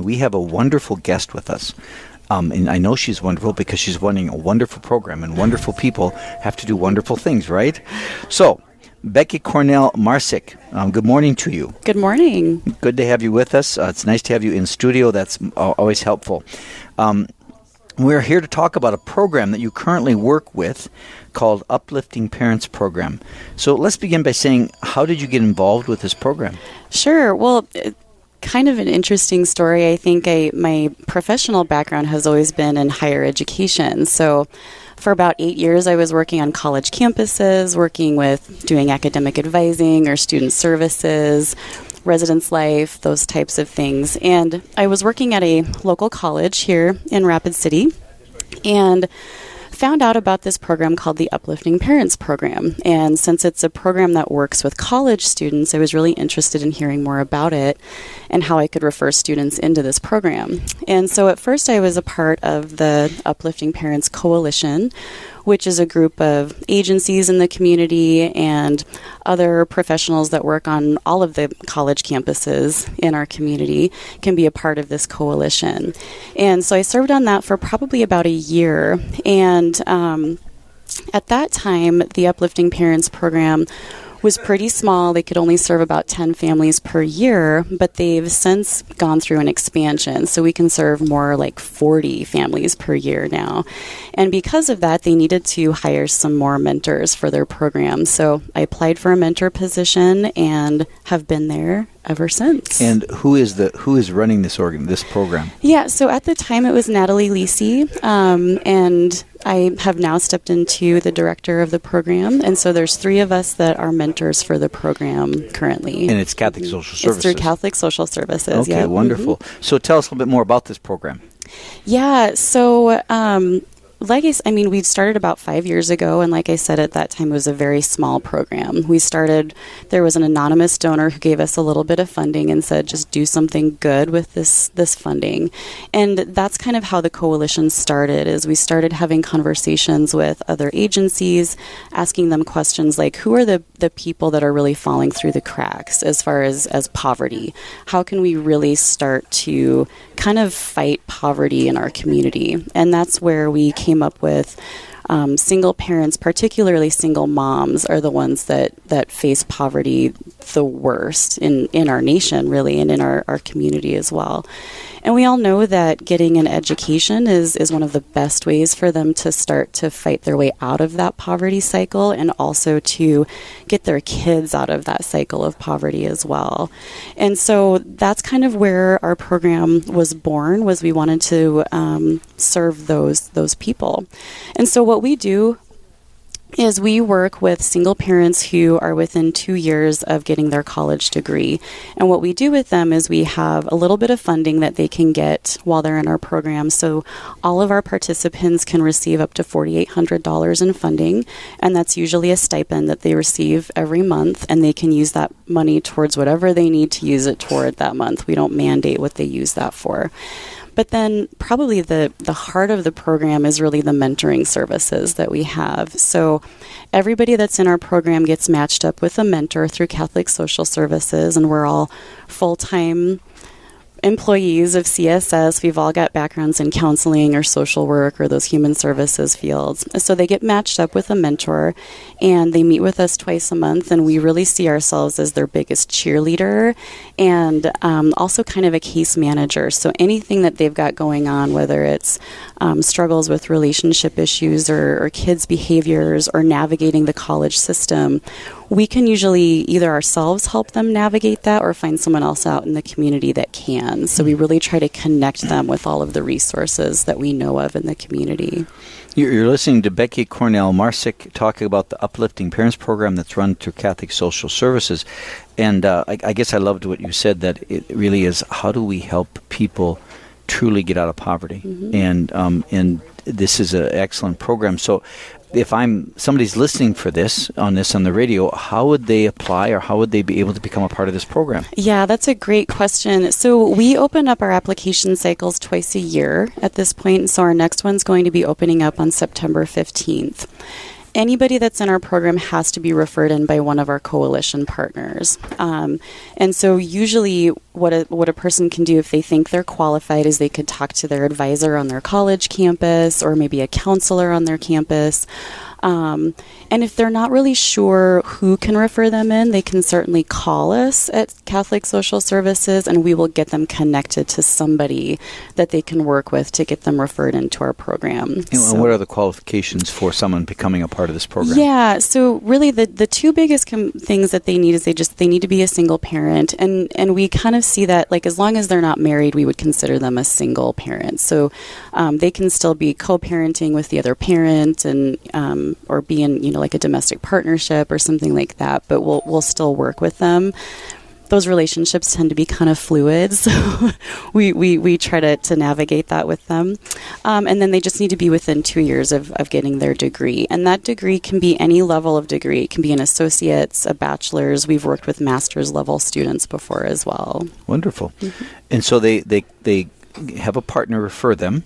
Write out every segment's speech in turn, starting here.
and we have a wonderful guest with us. Um, and I know she's wonderful because she's running a wonderful program, and wonderful people have to do wonderful things, right? So, Becky Cornell Marsick, um, good morning to you. Good morning. Good to have you with us. Uh, it's nice to have you in studio. That's uh, always helpful. Um, we're here to talk about a program that you currently work with called Uplifting Parents Program. So let's begin by saying, how did you get involved with this program? Sure. Well, kind of an interesting story. I think I, my professional background has always been in higher education. So for about eight years, I was working on college campuses, working with doing academic advising or student services, residence life, those types of things. And I was working at a local college here in Rapid City. And found out about this program called the Uplifting Parents Program. And since it's a program that works with college students, I was really interested in hearing more about it and how I could refer students into this program. And so at first, I was a part of the Uplifting Parents Coalition, which is a group of agencies in the community and other professionals that work on all of the college campuses in our community can be a part of this coalition. And so I served on that for probably about a year. And um, at that time, the Uplifting Parents program was pretty small. They could only serve about 10 families per year, but they've since gone through an expansion. So we can serve more like 40 families per year now. And because of that, they needed to hire some more mentors for their program. So I applied for a mentor position and have been there ever since. And who is the who is running this organ this program? Yeah, so at the time it was Natalie Lisi, um, and I have now stepped into the director of the program, and so there's three of us that are mentors for the program currently. And it's Catholic Social Services. It's through Catholic Social Services. Okay, yeah. wonderful. Mm-hmm. So tell us a little bit more about this program. Yeah, so um, like I, I mean, we started about five years ago, and like I said, at that time it was a very small program. We started. There was an anonymous donor who gave us a little bit of funding and said, "Just do something good with this this funding," and that's kind of how the coalition started. Is we started having conversations with other agencies, asking them questions like, "Who are the the people that are really falling through the cracks as far as as poverty? How can we really start to kind of fight poverty in our community?" And that's where we came came up with um, single parents, particularly single moms, are the ones that, that face poverty the worst in, in our nation, really, and in our, our community as well. And we all know that getting an education is, is one of the best ways for them to start to fight their way out of that poverty cycle and also to get their kids out of that cycle of poverty as well. And so that's kind of where our program was born was we wanted to um, serve those those people. And so what we do is we work with single parents who are within two years of getting their college degree. And what we do with them is we have a little bit of funding that they can get while they're in our program. So all of our participants can receive up to $4,800 in funding, and that's usually a stipend that they receive every month, and they can use that money towards whatever they need to use it toward that month. We don't mandate what they use that for. But then probably the, the heart of the program is really the mentoring services that we have. So everybody that's in our program gets matched up with a mentor through Catholic Social Services, and we're all full time employees of CSS, we've all got backgrounds in counseling or social work or those human services fields. So they get matched up with a mentor and they meet with us twice a month, and we really see ourselves as their biggest cheerleader and um, also kind of a case manager. So anything that they've got going on, whether it's um, struggles with relationship issues or, or kids' behaviors or navigating the college system, we can usually either ourselves help them navigate that or find someone else out in the community that can. So we really try to connect them with all of the resources that we know of in the community. You're listening to Becky Cornell Marsick talking about the Uplifting Parents program that's run through Catholic Social Services. And uh, I, I guess I loved what you said that it really is how do we help people truly get out of poverty? Mm-hmm. And um, and this is an excellent program. So if I'm somebody's listening for this on this on the radio, how would they apply or how would they be able to become a part of this program? Yeah, that's a great question. So we open up our application cycles twice a year at this point. So our next one's going to be opening up on September 15th. Anybody that's in our program has to be referred in by one of our coalition partners. Um, and so, usually, what a, what a person can do if they think they're qualified is they could talk to their advisor on their college campus or maybe a counselor on their campus. Um, and if they're not really sure who can refer them in, they can certainly call us at Catholic Social Services and we will get them connected to somebody that they can work with to get them referred into our program. And so, what are the qualifications for someone becoming a part of this program? Yeah, so really the, the two biggest com- things that they need is they just they need to be a single parent and and we kind of see that like as long as they're not married, we would consider them a single parent. So um, they can still be co-parenting with the other parent and um, or be in you know like a domestic partnership or something like that, but we'll we'll still work with them. Those relationships tend to be kind of fluid, so we, we, we try to, to navigate that with them. Um, and then they just need to be within two years of, of getting their degree. And that degree can be any level of degree. It can be an associate's, a bachelor's. We've worked with master's level students before as well. Wonderful. Mm-hmm. And so they, they, they have a partner refer them,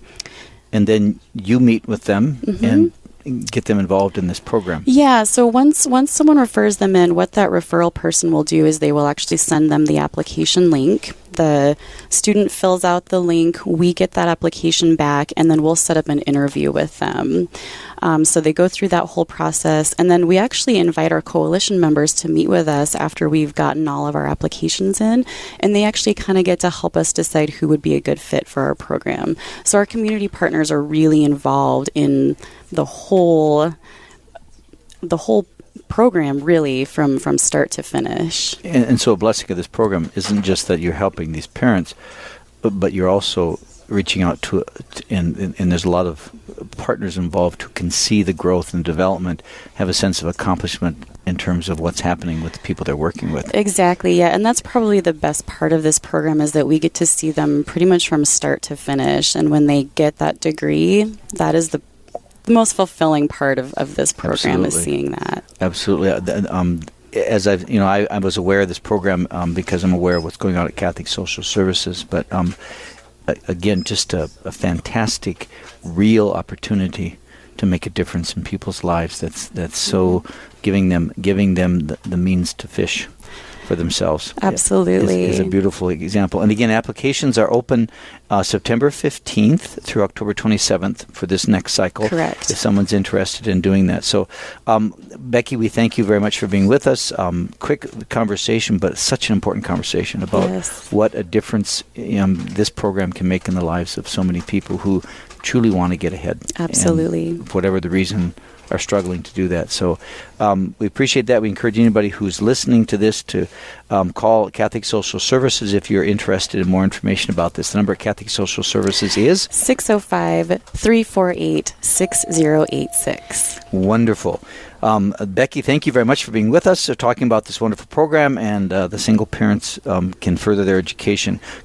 and then you meet with them mm-hmm. and get them involved in this program? Yeah, so once once someone refers them in, what that referral person will do is they will actually send them the application link the student fills out the link, we get that application back, and then we'll set up an interview with them. Um, so they go through that whole process, and then we actually invite our coalition members to meet with us after we've gotten all of our applications in, and they actually kind of get to help us decide who would be a good fit for our program. So our community partners are really involved in the whole the whole program really from from start to finish. And, and, so a blessing of this program isn't just that you're helping these parents, but, but you're also reaching out to, and, and, and, there's a lot of partners involved who can see the growth and development, have a sense of accomplishment in terms of what's happening with the people they're working with. Exactly, yeah, and that's probably the best part of this program is that we get to see them pretty much from start to finish, and when they get that degree, that is the the most fulfilling part of, of this program Absolutely. is seeing that. Absolutely. Uh, um, as I've, you know, I, I, was aware of this program um, because I'm aware of what's going on at Catholic Social Services. But um, again, just a, a, fantastic, real opportunity to make a difference in people's lives. That's that's so mm-hmm. giving them giving them the, the means to fish for themselves. Absolutely. Is, is, a beautiful example. And again, applications are open uh, September 15th through October 27th for this next cycle. Correct. If someone's interested in doing that. So, um, Becky, we thank you very much for being with us. Um, quick conversation, but such an important conversation about yes. what a difference um, this program can make in the lives of so many people who truly want to get ahead. Absolutely. whatever the reason are struggling to do that. So um, we appreciate that. We encourage anybody who's listening to this to um, call Catholic Social Services if you're interested in more information about this. The number at Catholic Social Services is 605 348 6086. Wonderful. Um, Becky, thank you very much for being with us, uh, talking about this wonderful program and uh, the single parents um, can further their education.